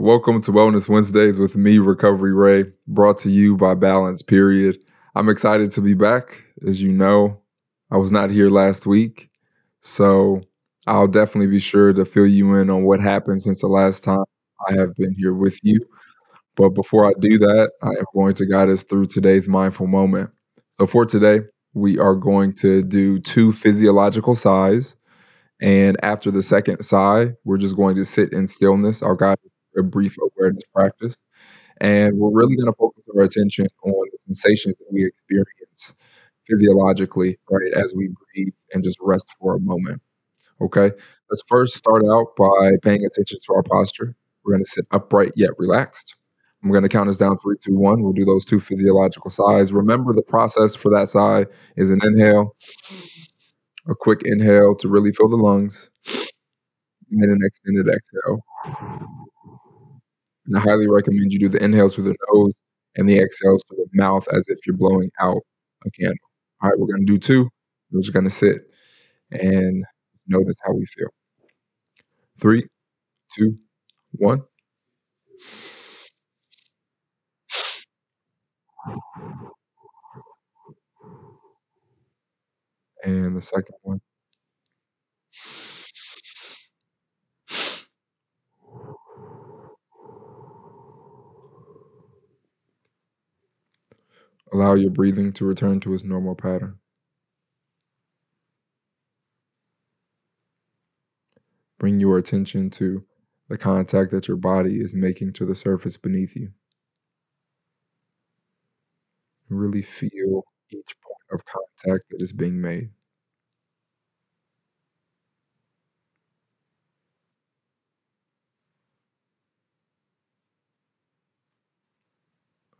Welcome to Wellness Wednesdays with me, Recovery Ray, brought to you by Balance Period. I'm excited to be back. As you know, I was not here last week, so I'll definitely be sure to fill you in on what happened since the last time I have been here with you. But before I do that, I am going to guide us through today's mindful moment. So for today, we are going to do two physiological sighs. And after the second sigh, we're just going to sit in stillness. Our guide a brief awareness practice. And we're really going to focus our attention on the sensations that we experience physiologically, right, as we breathe and just rest for a moment. Okay, let's first start out by paying attention to our posture. We're going to sit upright yet relaxed. I'm going to count us down three, two, one. We'll do those two physiological sighs. Remember, the process for that sigh is an inhale, a quick inhale to really fill the lungs, and an extended exhale. And I highly recommend you do the inhales through the nose and the exhales through the mouth as if you're blowing out a candle. All right, we're going to do two. We're just going to sit and notice how we feel. Three, two, one. And the second one. Allow your breathing to return to its normal pattern. Bring your attention to the contact that your body is making to the surface beneath you. Really feel each point of contact that is being made.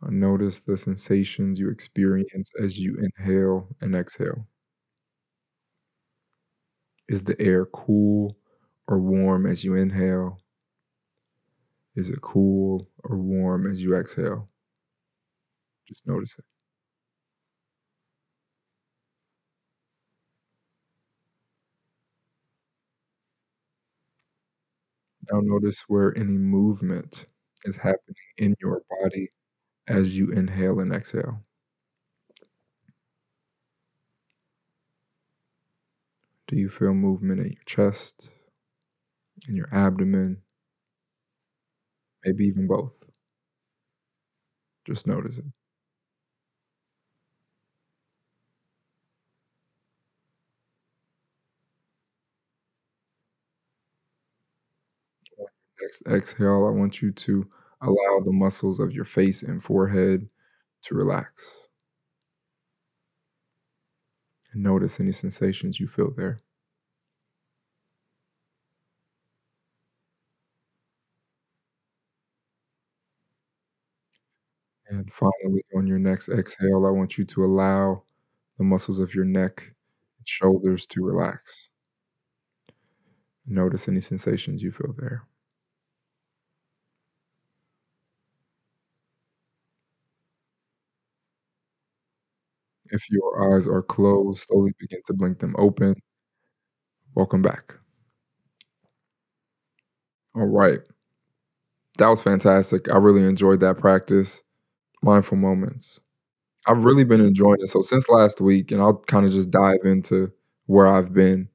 Notice the sensations you experience as you inhale and exhale. Is the air cool or warm as you inhale? Is it cool or warm as you exhale? Just notice it. Now notice where any movement is happening in your body as you inhale and exhale. Do you feel movement in your chest, in your abdomen, maybe even both? Just notice it. Next exhale, I want you to allow the muscles of your face and forehead to relax. And notice any sensations you feel there. And finally, on your next exhale, I want you to allow the muscles of your neck and shoulders to relax. Notice any sensations you feel there. If your eyes are closed, slowly begin to blink them open. Welcome back. All right. That was fantastic. I really enjoyed that practice. Mindful moments. I've really been enjoying it. So since last week, and I'll kind of just dive into where I've been.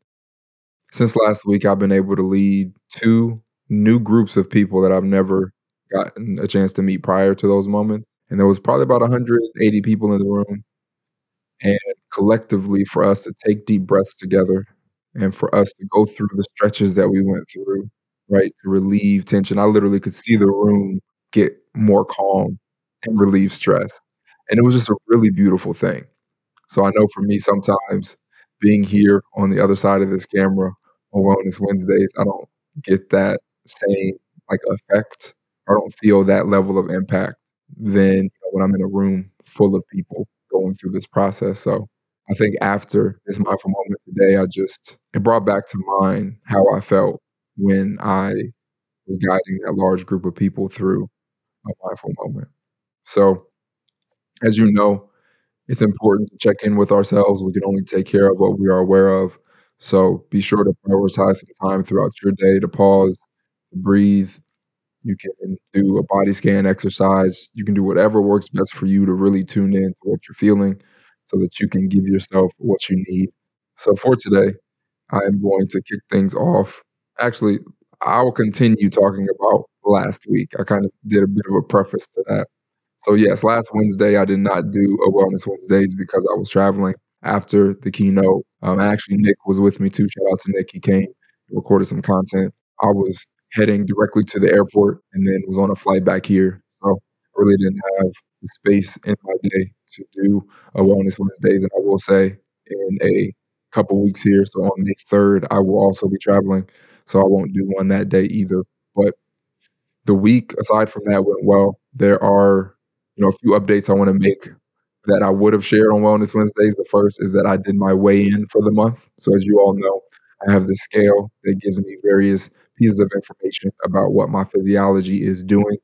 Since last week, I've been able to lead two new groups of people that I've never gotten a chance to meet prior to those moments. And there was probably about 180 people in the room and collectively for us to take deep breaths together and for us to go through the stretches that we went through, right, to relieve tension. I literally could see the room get more calm and relieve stress, and it was just a really beautiful thing. So I know for me, sometimes being here on the other side of this camera on Wellness Wednesdays, I don't get that same, like, effect. I don't feel that level of impact than when I'm in a room full of people going through this process. So I think after this mindful moment today, I just it brought back to mind how I felt when I was guiding that large group of people through a mindful moment. So as you know, it's important to check in with ourselves. We can only take care of what we are aware of. So be sure to prioritize some time throughout your day to pause, to breathe, You can do a body scan exercise, you can do whatever works best for you to really tune in to what you're feeling so that you can give yourself what you need. So for today, I am going to kick things off actually, I will continue talking about last week. I kind of did a bit of a preface to that. So, yes, last Wednesday, I did not do a Wellness Wednesdays because I was traveling after the keynote. Um, actually, Nick was with me too. Shout out to Nick. He came, recorded some content. I was heading directly to the airport and then was on a flight back here. So, I really didn't have the space in my day to do a Wellness Wednesdays. And I will say, in a couple weeks here, so on May 3rd, I will also be traveling. So, I won't do one that day either. But the week aside from that went well. There are, you know, a few updates I wanna make that I would have shared on Wellness Wednesdays. The first is that I did my weigh-in for the month. So as you all know, I have this scale that gives me various pieces of information about what my physiology is doing.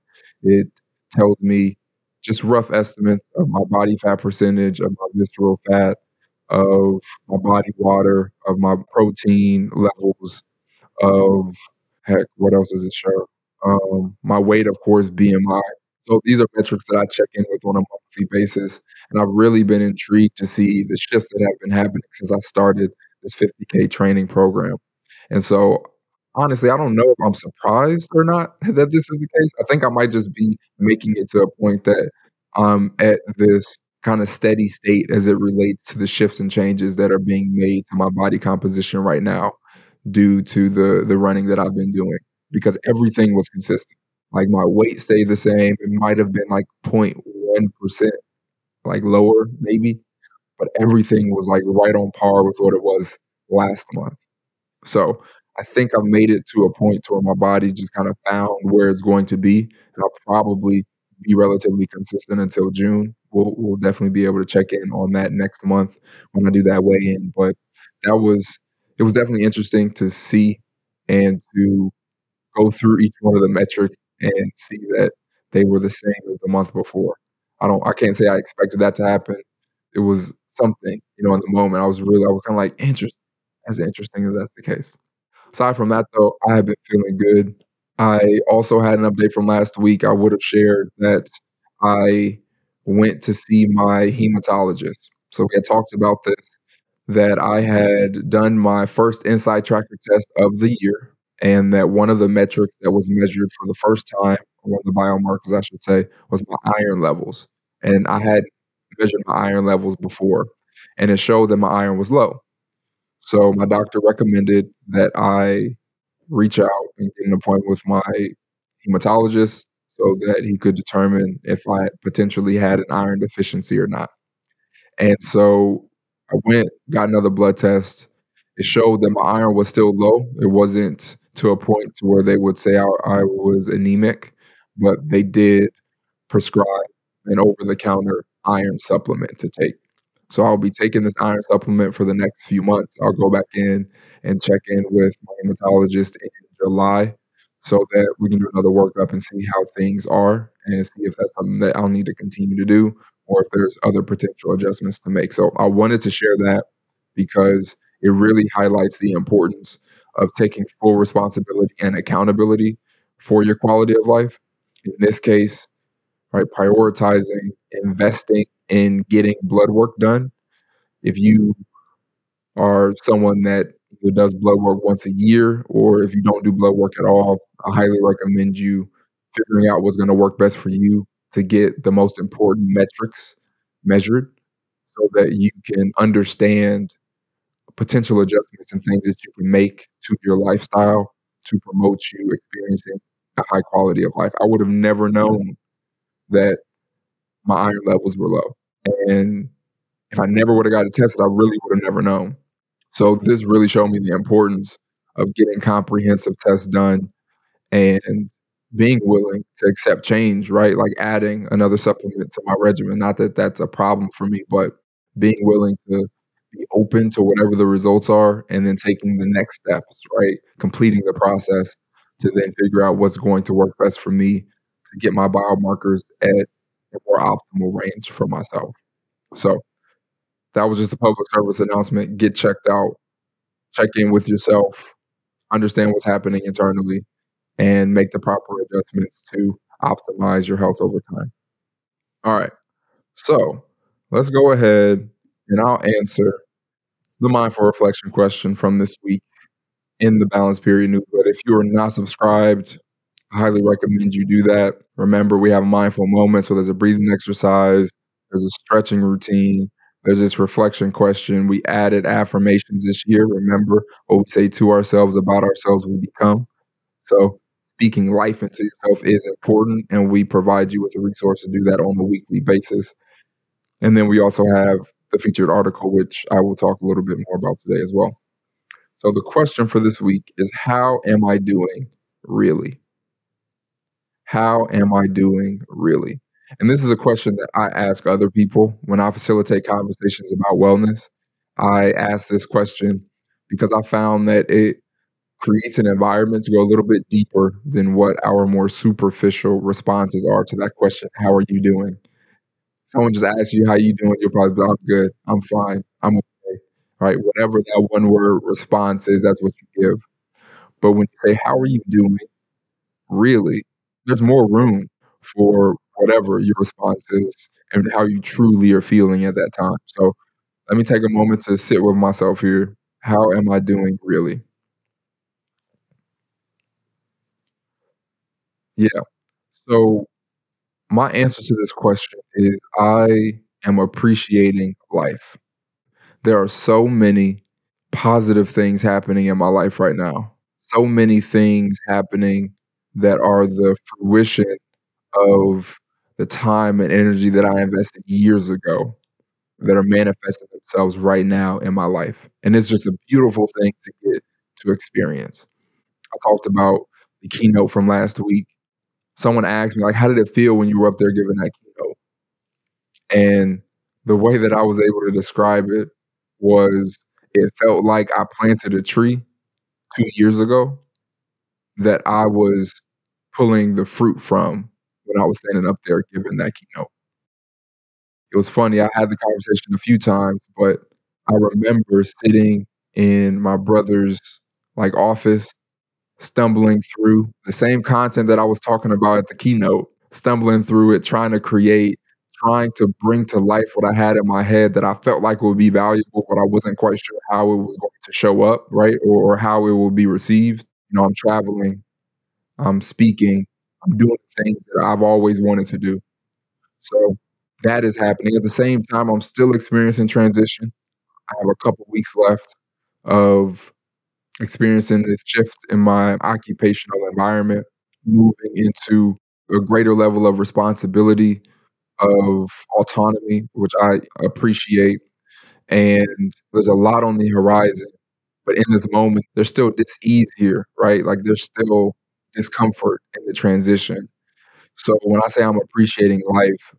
It tells me just rough estimates of my body fat percentage, of my visceral fat, of my body water, of my protein levels, of heck, what else does it show? Um, my weight, of course, BMI. So these are metrics that I check in with on a monthly basis, and I've really been intrigued to see the shifts that have been happening since I started this 50K training program. And so, honestly, I don't know if I'm surprised or not that this is the case. I think I might just be making it to a point that I'm at this kinda steady state as it relates to the shifts and changes that are being made to my body composition right now due to the the running that I've been doing because everything was consistent. Like, my weight stayed the same. It might have been, like, 0.1%, like, lower maybe, but everything was, like, right on par with what it was last month. So, I think I've made it to a point to where my body just kinda found where it's going to be, and I'll probably be relatively consistent until June. We'll we'll definitely be able to check in on that next month when I do that weigh-in, but that was it was definitely interesting to see and to go through each one of the metrics and see that they were the same as the month before. I don't I can't say I expected that to happen. It was something, you know, in the moment, I was really I was kinda like, "Interest that's interesting if that's the case." Aside from that, though, I have been feeling good. I also had an update from last week. I would have shared that I went to see my hematologist. So we had talked about this, that I had done my first InsideTracker test of the year and that one of the metrics that was measured for the first time, one of the biomarkers, I should say, was my iron levels. And I had measured my iron levels before, and it showed that my iron was low. So my doctor recommended that I reach out and get an appointment with my hematologist so that he could determine if I potentially had an iron deficiency or not. And so I went, got another blood test. It showed that my iron was still low. It wasn't to a point to where they would say I, I was anemic, but they did prescribe an over-the-counter iron supplement to take. So I'll be taking this iron supplement for the next few months. I'll go back in and check in with my hematologist in July so that we can do another workup and see how things are and see if that's something that I'll need to continue to do or if there's other potential adjustments to make. So I wanted to share that because it really highlights the importance of taking full responsibility and accountability for your quality of life. In this case, right, prioritizing investing in getting blood work done. If you are someone that does blood work once a year or if you don't do blood work at all, I highly recommend you figuring out what's gonna work best for you to get the most important metrics measured so that you can understand potential adjustments and things that you can make to your lifestyle to promote you experiencing a high quality of life. I would have never known that my iron levels were low. And if I never would have got it tested, I really would have never known. So this really showed me the importance of getting comprehensive tests done and being willing to accept change, right? Like adding another supplement to my regimen. Not that that's a problem for me, but being willing to be open to whatever the results are and then taking the next steps, right? Completing the process to then figure out what's going to work best for me to get my biomarkers at a more optimal range for myself. So that was just a public service announcement. Get checked out, check in with yourself, understand what's happening internally, and make the proper adjustments to optimize your health over time. All right. So let's go ahead and I'll answer the mindful reflection question from this week in the Balance Period newsletter. If you are not subscribed, highly recommend you do that. Remember, we have mindful moments. So there's a breathing exercise, there's a stretching routine, there's this reflection question. We added affirmations this year. Remember what we say to ourselves about ourselves, we become. So speaking life into yourself is important, and we provide you with a resource to do that on a weekly basis. And then we also have the featured article, which I will talk a little bit more about today as well. So the question for this week is How am I doing really? How am I doing really? And this is a question that I ask other people when I facilitate conversations about wellness. I ask this question because I found that it creates an environment to go a little bit deeper than what our more superficial responses are to that question how are you doing? Someone just asks you how you doing? You're probably i'm good. I'm fine. I'm okay. Right? Whatever that one word response is that's what you give. But when you say how are you doing? really there's more room for whatever your response is and how you truly are feeling at that time so let me take a moment to sit with myself here how am i doing really Yeah. So my answer to this question is I am appreciating life. There are so many positive things happening in my life right now. So many things happening that are the fruition of the time and energy that I invested years ago that are manifesting themselves right now in my life. And it's just a beautiful thing to get to experience. I talked about the keynote from last week someone asked me like, "How did it feel when you were up there giving that keynote?" And the way that I was able to describe it was it felt like I planted a tree 2 years ago that I was pulling the fruit from when I was standing up there giving that keynote. It was funny, I had the conversation a few times, but I remember sitting in my brother's, like, office stumbling through the same content that I was talking about at the keynote, stumbling through it, trying to create, trying to bring to life what I had in my head that I felt like would be valuable, but I wasn't quite sure how it was going to show up, right? Or, or how it will be received. You know, I'm traveling, I'm speaking, I'm doing things that I've always wanted to do. So that is happening. At the same time, I'm still experiencing transition. I have a couple weeks left of experiencing this shift in my occupational environment, moving into a greater level of responsibility, of autonomy, which I appreciate. And there's a lot on the horizon. But in this moment, there's still dis-ease here, right? Like there's still discomfort in the transition. So when I say I'm appreciating life,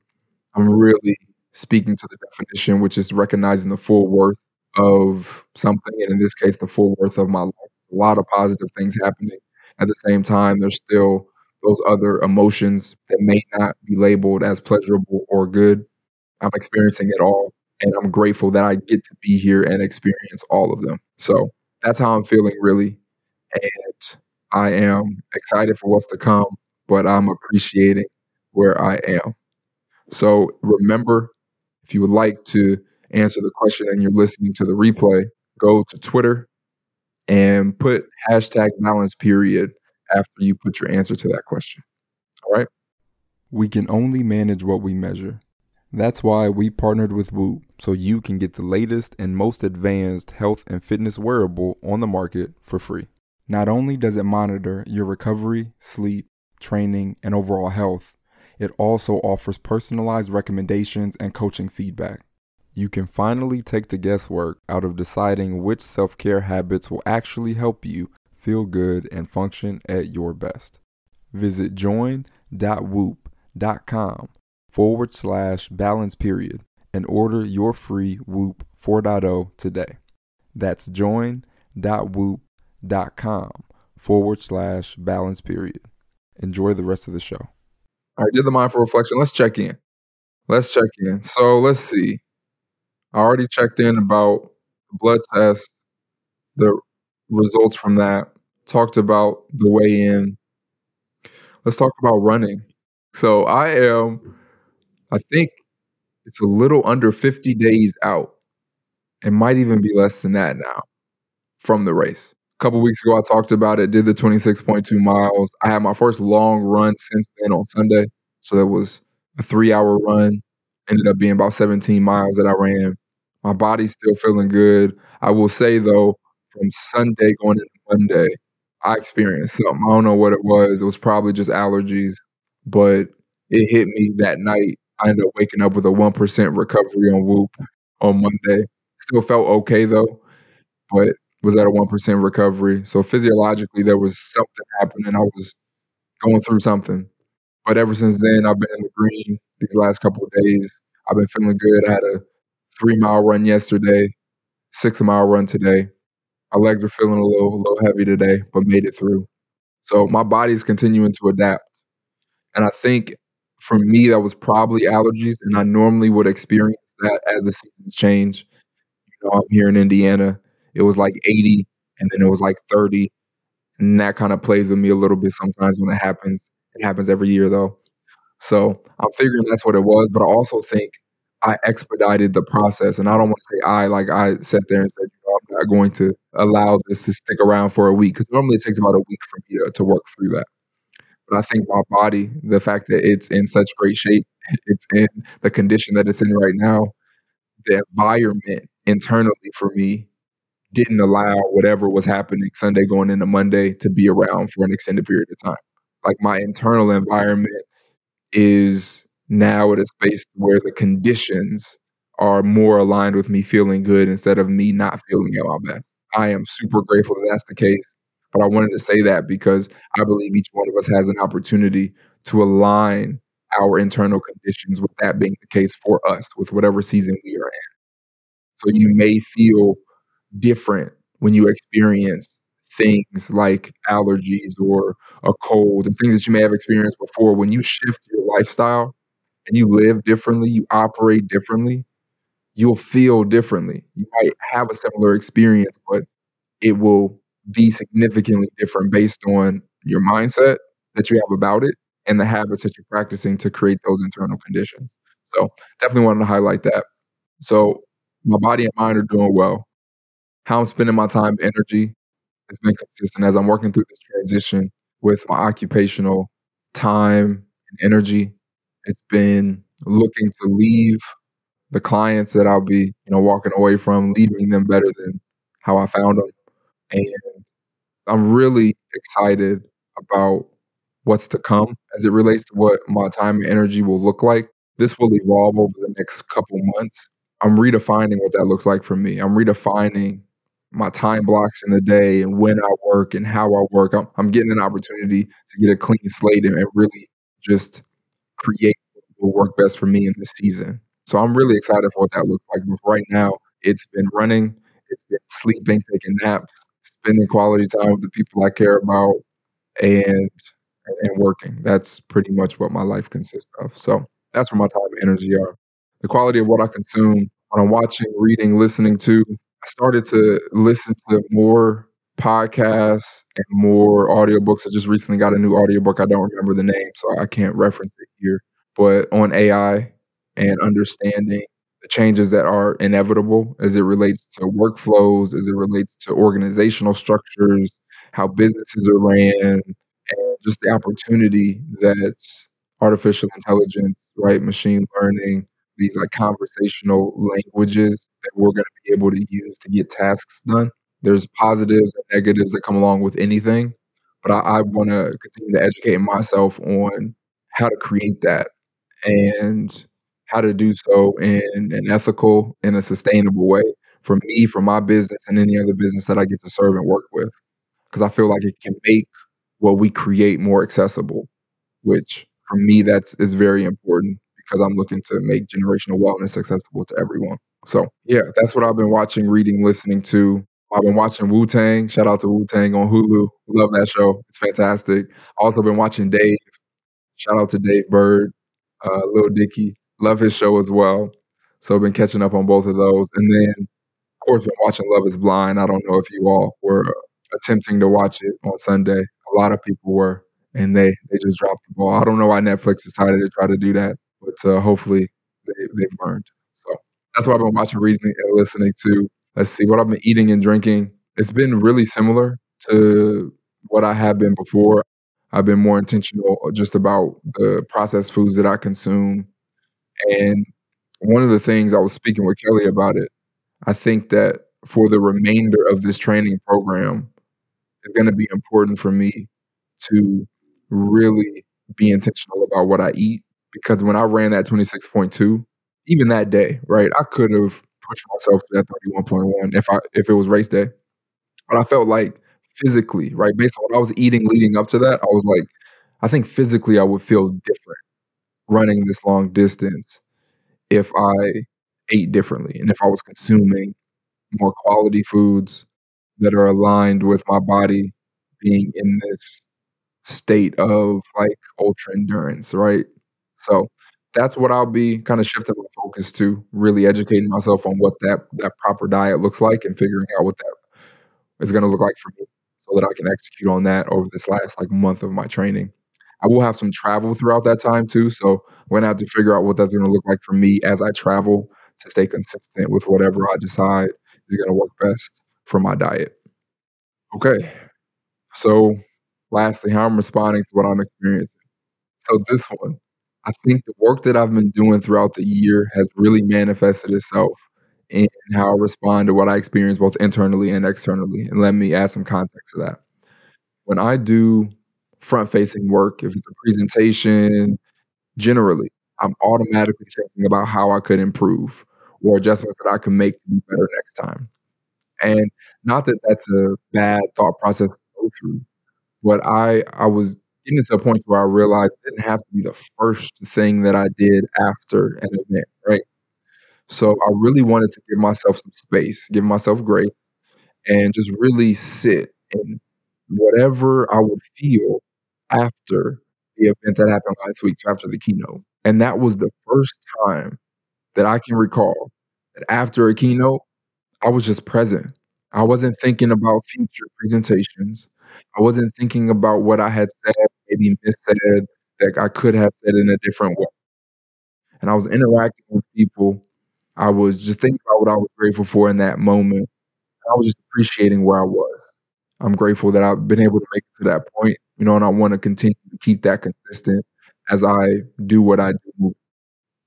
I'm really speaking to the definition, which is recognizing the full worth of something, and in this case, the full worth of my life. A lot of positive things happening. At the same time, there's still those other emotions that may not be labeled as pleasurable or good. I'm experiencing it all, and I'm grateful that I get to be here and experience all of them. So that's how I'm feeling, really. And I am excited for what's to come, but I'm appreciating where I am. So remember, if you would like to answer the question and you're listening to the replay, go to Twitter and put hashtag balance period after you put your answer to that question. All right. We can only manage what we measure. That's why we partnered with Whoop so you can get the latest and most advanced health and fitness wearable on the market for free. Not only does it monitor your recovery, sleep, training, and overall health, it also offers personalized recommendations and coaching feedback you can finally take the guesswork out of deciding which self care habits will actually help you feel good and function at your best. Visit join.whoop.com forward slash balance period and order your free Whoop 4.0 today. That's join.whoop.com forward slash balance period. Enjoy the rest of the show. All right, did the mindful reflection. Let's check in. Let's check in. So let's see. I already checked in about the blood test, the results from that, talked about the weigh in, let's talk about running. So I am, I think it's a little under 50 days out. It might even be less than that now from the race. A couple weeks ago, I talked about it, did the 26.2 miles. I had my first long run since then on Sunday. So that was a three hour run, ended up being about 17 miles that I ran. My body's still feeling good. I will say though, from Sunday going into Monday, I experienced something. I don't know what it was. It was probably just allergies, but it hit me that night. I ended up waking up with a 1% recovery on Whoop on Monday. Still felt okay though, but was at a 1% recovery. So physiologically, there was something happening. I was going through something. But ever since then, I've been in the green these last couple of days. I've been feeling good. I had a three mile run yesterday, six mile run today. My legs are feeling a little, a little heavy today, but made it through. So my body's continuing to adapt. And I think for me, that was probably allergies. And I normally would experience that as the seasons change. You know, I'm here in Indiana. It was like 80 and then it was like 30. And that kind of plays with me a little bit sometimes when it happens. It happens every year though. So I'm figuring that's what it was. But I also think I expedited the process. And I don't want to say I, like I sat there and said, you know, I'm not going to allow this to stick around for a week. Because normally it takes about a week for me to, to work through that. But I think my body, the fact that it's in such great shape, it's in the condition that it's in right now, the environment internally for me didn't allow whatever was happening Sunday going into Monday to be around for an extended period of time. Like my internal environment is now at a space where the conditions are more aligned with me feeling good instead of me not feeling at my best. I am super grateful that that's the case. But I wanted to say that because I believe each one of us has an opportunity to align our internal conditions with that being the case for us with whatever season we are in. So you mm-hmm. may feel different when you experience things like allergies or a cold and things that you may have experienced before. When you shift your lifestyle and you live differently, you operate differently, you'll feel differently. You might have a similar experience, but it will be significantly different based on your mindset that you have about it and the habits that you're practicing to create those internal conditions. So definitely wanted to highlight that. So my body and mind are doing well. How I'm spending my time, energy has been consistent as I'm working through this transition with my occupational time and energy. It's been looking to leave the clients that I'll be, you know, walking away from, leaving them better than how I found them. And I'm really excited about what's to come as it relates to what my time and energy will look like. This will evolve over the next couple months. I'm redefining what that looks like for me. I'm redefining my time blocks in the day and when I work and how I work. I'm, I'm getting an opportunity to get a clean slate and, and really just create what will work best for me in this season. So I'm really excited for what that looks like. But right now, it's been running, it's been sleeping, taking naps, spending quality time with the people I care about, and and working. That's pretty much what my life consists of. So that's where my time and energy are. The quality of what I consume, what I'm watching, reading, listening to. I started to listen to more podcasts and more audiobooks. I just recently got a new audiobook. I don't remember the name, so I can't reference it here. But on AI and understanding the changes that are inevitable as it relates to workflows, as it relates to organizational structures, how businesses are ran, and just the opportunity that artificial intelligence, right, machine learning, these like conversational languages that we're going to be able to use to get tasks done. There's positives and negatives that come along with anything, but I, I want to continue to educate myself on how to create that and how to do so in an ethical and a sustainable way for me, for my business, and any other business that I get to serve and work with. Because I feel like it can make what we create more accessible, which for me that's is very important because I'm looking to make generational wellness accessible to everyone. So yeah, that's what I've been watching, reading, listening to. I've been watching Wu Tang. Shout out to Wu Tang on Hulu. Love that show. It's fantastic. Also been watching Dave. Shout out to Dave Burd, uh, Lil Dicky. Love his show as well. So I've been catching up on both of those. And then, of course, been watching Love is Blind. I don't know if you all were attempting to watch it on Sunday. A lot of people were. and they they just dropped the ball. I don't know why Netflix decided to try to do that, but uh, hopefully they, they've learned. So that's what I've been watching, reading, and listening to. Let's see what I've been eating and drinking. It's been really similar to what I have been before. I've been more intentional just about the processed foods that I consume. And one of the things I was speaking with Kelly about it, I think that for the remainder of this training program, it's going to be important for me to really be intentional about what I eat because when I ran that 26.2, even that day, right, I could have pushed myself to that 31.1 if I if it was race day. But I felt like physically, right, based on what I was eating leading up to that, I was like, I think physically I would feel different running this long distance if I ate differently and if I was consuming more quality foods that are aligned with my body being in this state of like ultra endurance, right? So that's what I'll be kind of shifting my focus to, really educating myself on what that that proper diet looks like and figuring out what that is going to look like for me so that I can execute on that over this last like month of my training. I will have some travel throughout that time too, so I'm going to have to figure out what that's going to look like for me as I travel to stay consistent with whatever I decide is going to work best for my diet. Okay. So, lastly, how I'm responding to what I'm experiencing. So, this one, I think the work that I've been doing throughout the year has really manifested itself in how I respond to what I experience both internally and externally. And let me add some context to that. When I do front facing work, if it's a presentation, generally, I'm automatically thinking about how I could improve or adjustments that I can make to be better next time. And not that that's a bad thought process to go through, but I I was getting to a point where I realized it didn't have to be the first thing that I did after an event, right? So I really wanted to give myself some space, give myself grace, and just really sit in whatever I would feel after the event that happened last week, so after the keynote. And that was the first time that I can recall that after a keynote, I was just present. I wasn't thinking about future presentations. I wasn't thinking about what I had said, maybe missaid, that I could have said in a different way. And I was interacting with people. I was just thinking about what I was grateful for in that moment. I was just appreciating where I was. I'm grateful that I've been able to make it to that point, you know, and I want to continue to keep that consistent as I do what I do.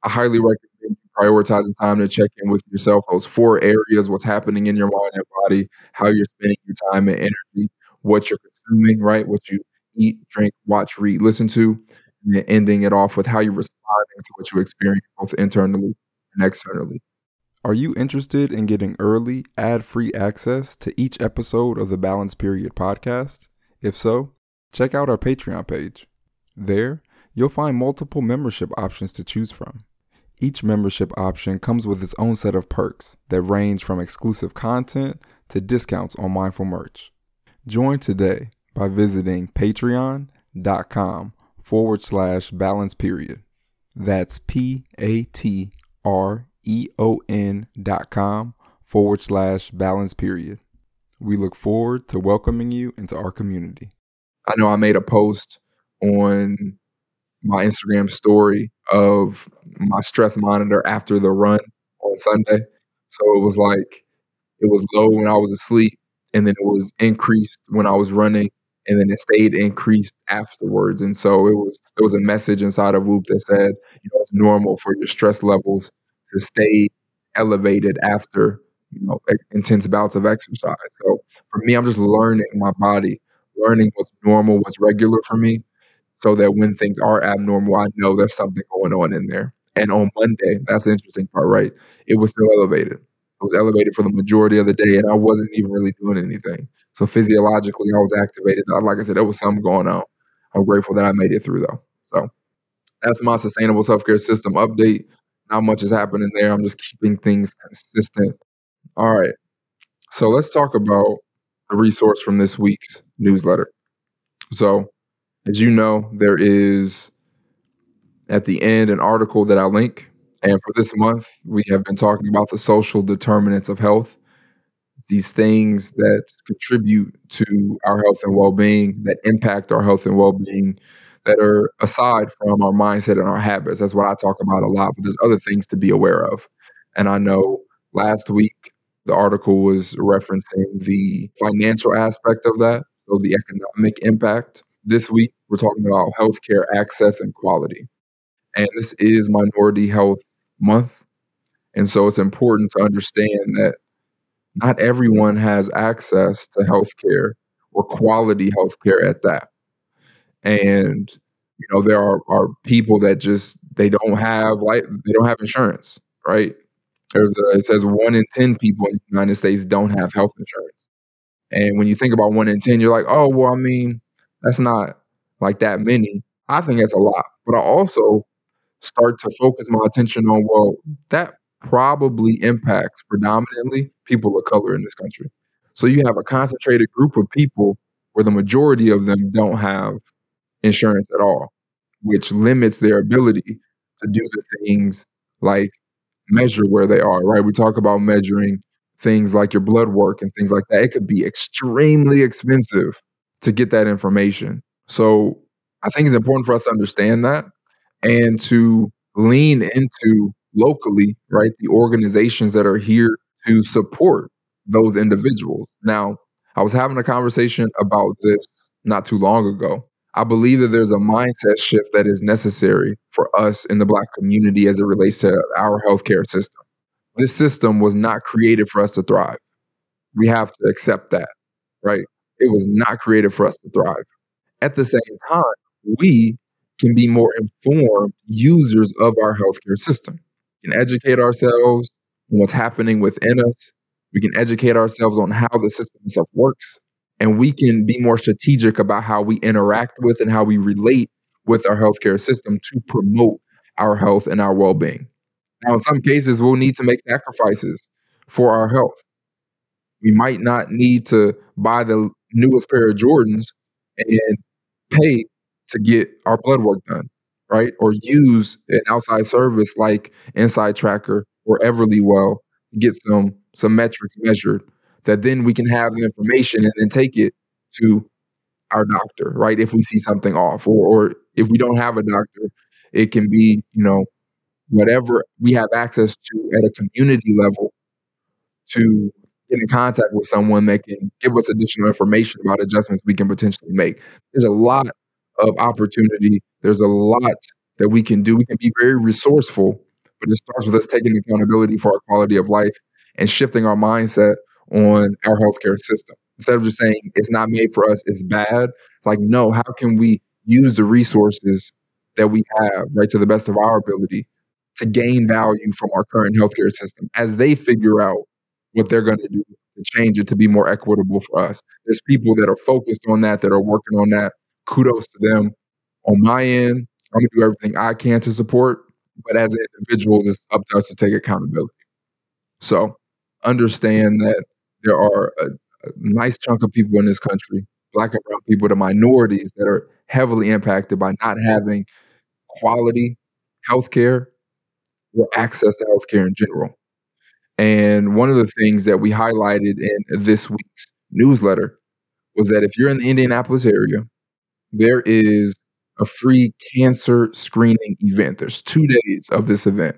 I highly recommend prioritizing time to check in with yourself. Those four areas: what's happening in your mind and body, how you're spending your time and energy, what you're consuming, right? What you eat, drink, watch, read, listen to, and then ending it off with how you're responding to what you experience both internally and externally. Are you interested in getting early, ad free access to each episode of the Balance Period podcast? If so, check out our Patreon page. There, you'll find multiple membership options to choose from. Each membership option comes with its own set of perks that range from exclusive content to discounts on mindful merch. Join today by visiting patreon.com forward slash balance period. That's P A T R E O N dot com forward slash balance period. We look forward to welcoming you into our community. I know I made a post on my Instagram story of my stress monitor after the run on Sunday. So it was like it was low when I was asleep, and then it was increased when I was running, and then it stayed increased afterwards. And so it was there was a message inside of Whoop that said, you know, it's normal for your stress levels to stay elevated after you know intense bouts of exercise. So for me, I'm just learning my body, learning what's normal, what's regular for me, so that when things are abnormal, I know there's something going on in there. And on Monday, that's the interesting part, right? It was still elevated. It was elevated for the majority of the day, and I wasn't even really doing anything. So physiologically, I was activated. Like I said, there was something going on. I'm grateful that I made it through, though. So that's my sustainable self care system update. Not much is happening there. I'm just keeping things consistent. All right. So let's talk about the resource from this week's newsletter. So, as you know, there is at the end an article that I link. And for this month, we have been talking about the social determinants of health. these things that contribute to our health and well-being, that impact our health and well-being, that are aside from our mindset and our habits. That's what I talk about a lot, but there's other things to be aware of. And I know last week the article was referencing the financial aspect of that, so the economic impact. This week we're talking about healthcare access and quality. And this is Minority Health Month. And so it's important to understand that not everyone has access to healthcare or quality healthcare at that. And you know, there are, are people that just they don't have like they don't have insurance, right? There's a, it says one in ten people in the United States don't have health insurance. And when you think about one in ten, you're like, oh well, I mean, that's not like that many. I think that's a lot. But I also start to focus my attention on, well, that probably impacts predominantly people of color in this country. So you have a concentrated group of people where the majority of them don't have insurance at all, which limits their ability to do the things like measure where they are, right? We talk about measuring things like your blood work and things like that. It could be extremely expensive to get that information. So I think it's important for us to understand that and to lean into locally, right, the organizations that are here to support those individuals. Now, I was having a conversation about this not too long ago. I believe that there's a mindset shift that is necessary for us in the Black community as it relates to our healthcare system. This system was not created for us to thrive. We have to accept that, right? It was not created for us to thrive. At the same time, we can be more informed users of our healthcare system. We can educate ourselves on what's happening within us. We can educate ourselves on how the system itself works. And we can be more strategic about how we interact with and how we relate with our healthcare system to promote our health and our well being. Now, in some cases, we'll need to make sacrifices for our health. We might not need to buy the newest pair of Jordans and pay to get our blood work done, right? Or use an outside service like InsideTracker or Everlywell to get some some metrics measured that then we can have the information and then take it to our doctor, right? If we see something off, or, or if we don't have a doctor, it can be, you know, whatever we have access to at a community level to get in contact with someone that can give us additional information about adjustments we can potentially make. There's a lot of opportunity. There's a lot that we can do. We can be very resourceful, but it starts with us taking accountability for our quality of life and shifting our mindset on our healthcare system. Instead of just saying it's not made for us, it's bad. It's like, no, how can we use the resources that we have, right, to the best of our ability to gain value from our current healthcare system as they figure out what they're going to do to change it to be more equitable for us. There's people that are focused on that, that are working on that. Kudos to them. On my end, I'm going to do everything I can to support, but as individuals, it's up to us to take accountability. So understand that there are a, a nice chunk of people in this country, black and brown people, the minorities that are heavily impacted by not having quality health care or access to health care in general. And one of the things that we highlighted in this week's newsletter was that if you're in the Indianapolis area, there is a free cancer screening event. There's two days of this event.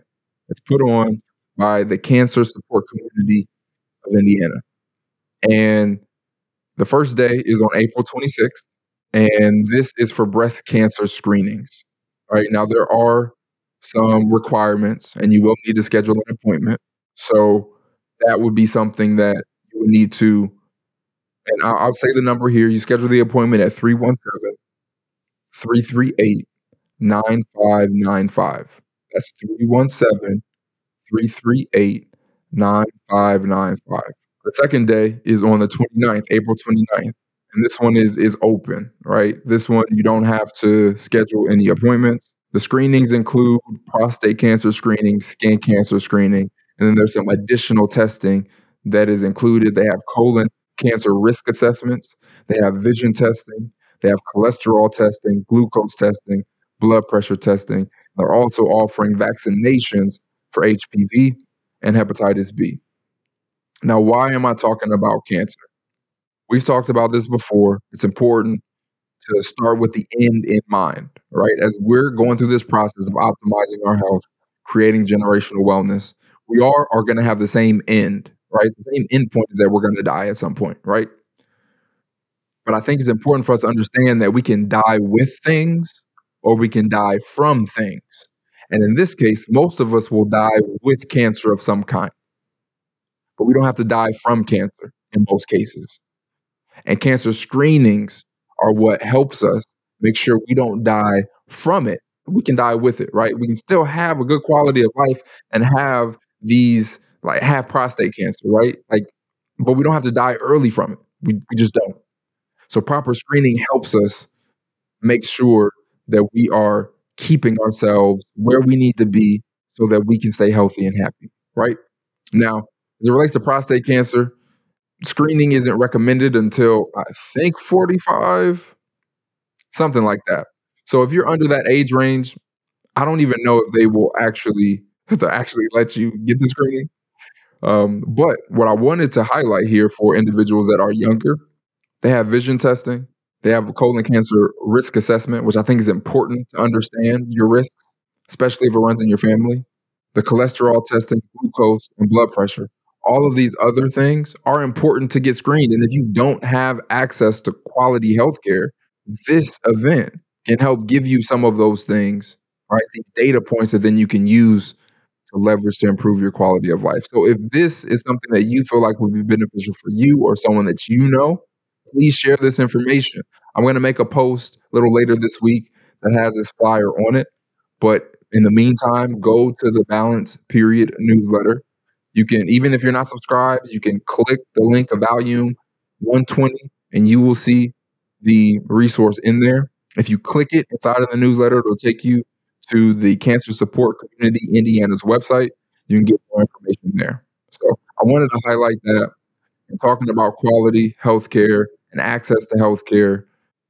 It's put on by the Cancer Support Community of Indiana. And the first day is on April 26th. And this is for breast cancer screenings. All right. Now, there are some requirements, and you will need to schedule an appointment. So, that would be something that you would need to. And I'll, say the number here. You schedule the appointment at 317 338 9595. That's 317 338 9595. The second day is on the 29th, April 29th. And this one is is open, right? This one you don't have to schedule any appointments. The screenings include prostate cancer screening, skin cancer screening, and then there's some additional testing that is included. They have colon cancer risk assessments, they have vision testing, they have cholesterol testing, glucose testing, blood pressure testing. They're also offering vaccinations for HPV and hepatitis B. Now, why am I talking about cancer? We've talked about this before. It's important to start with the end in mind, right? As we're going through this process of optimizing our health, creating generational wellness, we are are going to have the same end, right? The same end point is that we're going to die at some point, right? But I think it's important for us to understand that we can die with things or we can die from things. And in this case, most of us will die with cancer of some kind. But we don't have to die from cancer in most cases. And cancer screenings are what helps us make sure we don't die from it. We can die with it, right? We can still have a good quality of life and have these, like, have prostate cancer, right? Like, but we don't have to die early from it. We, we just don't. So, proper screening helps us make sure that we are keeping ourselves where we need to be so that we can stay healthy and happy, right? Now, as it relates to prostate cancer, screening isn't recommended until I think 45, something like that. So if you're under that age range, I don't even know if they will actually actually let you get the screening. Um, but what I wanted to highlight here for individuals that are younger, they have vision testing, they have a colon cancer risk assessment, which I think is important to understand your risks, especially if it runs in your family. The cholesterol testing, glucose, and blood pressure all of these other things are important to get screened. And if you don't have access to quality healthcare, this event can help give you some of those things, right? These data points that then you can use to leverage to improve your quality of life. So if this is something that you feel like would be beneficial for you or someone that you know, please share this information. I'm going to make a post a little later this week that has this flyer on it. But in the meantime, go to the Balance Period newsletter you can, even if you're not subscribed, you can click the link of volume 120 and you will see the resource in there. If you click it inside of the newsletter, it'll take you to the Cancer Support Community Indiana's website. You can get more information there. So I wanted to highlight that and talking about quality healthcare and access to healthcare.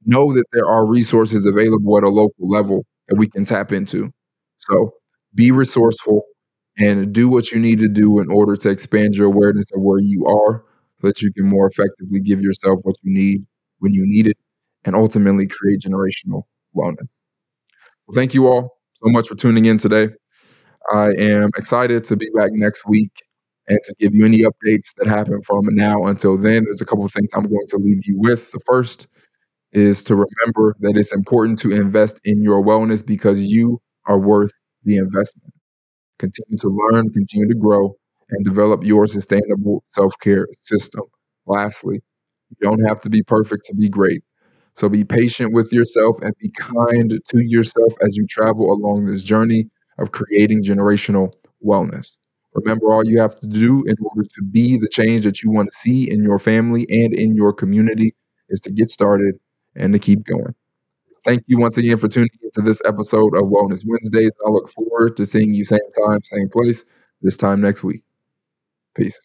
Know that there are resources available at a local level that we can tap into. So be resourceful, and do what you need to do in order to expand your awareness of where you are so that you can more effectively give yourself what you need when you need it and ultimately create generational wellness. Well, thank you all so much for tuning in today. I am excited to be back next week and to give you any updates that happen from now until then. There's a couple of things I'm going to leave you with. The first is to remember that it's important to invest in your wellness because you are worth the investment continue to learn, continue to grow, and develop your sustainable self care system. Lastly, you don't have to be perfect to be great. So be patient with yourself and be kind to yourself as you travel along this journey of creating generational wellness. Remember, all you have to do in order to be the change that you want to see in your family and in your community is to get started and to keep going. Thank you once again for tuning into this episode of Wellness Wednesdays. I look forward to seeing you same time, same place, this time next week. Peace.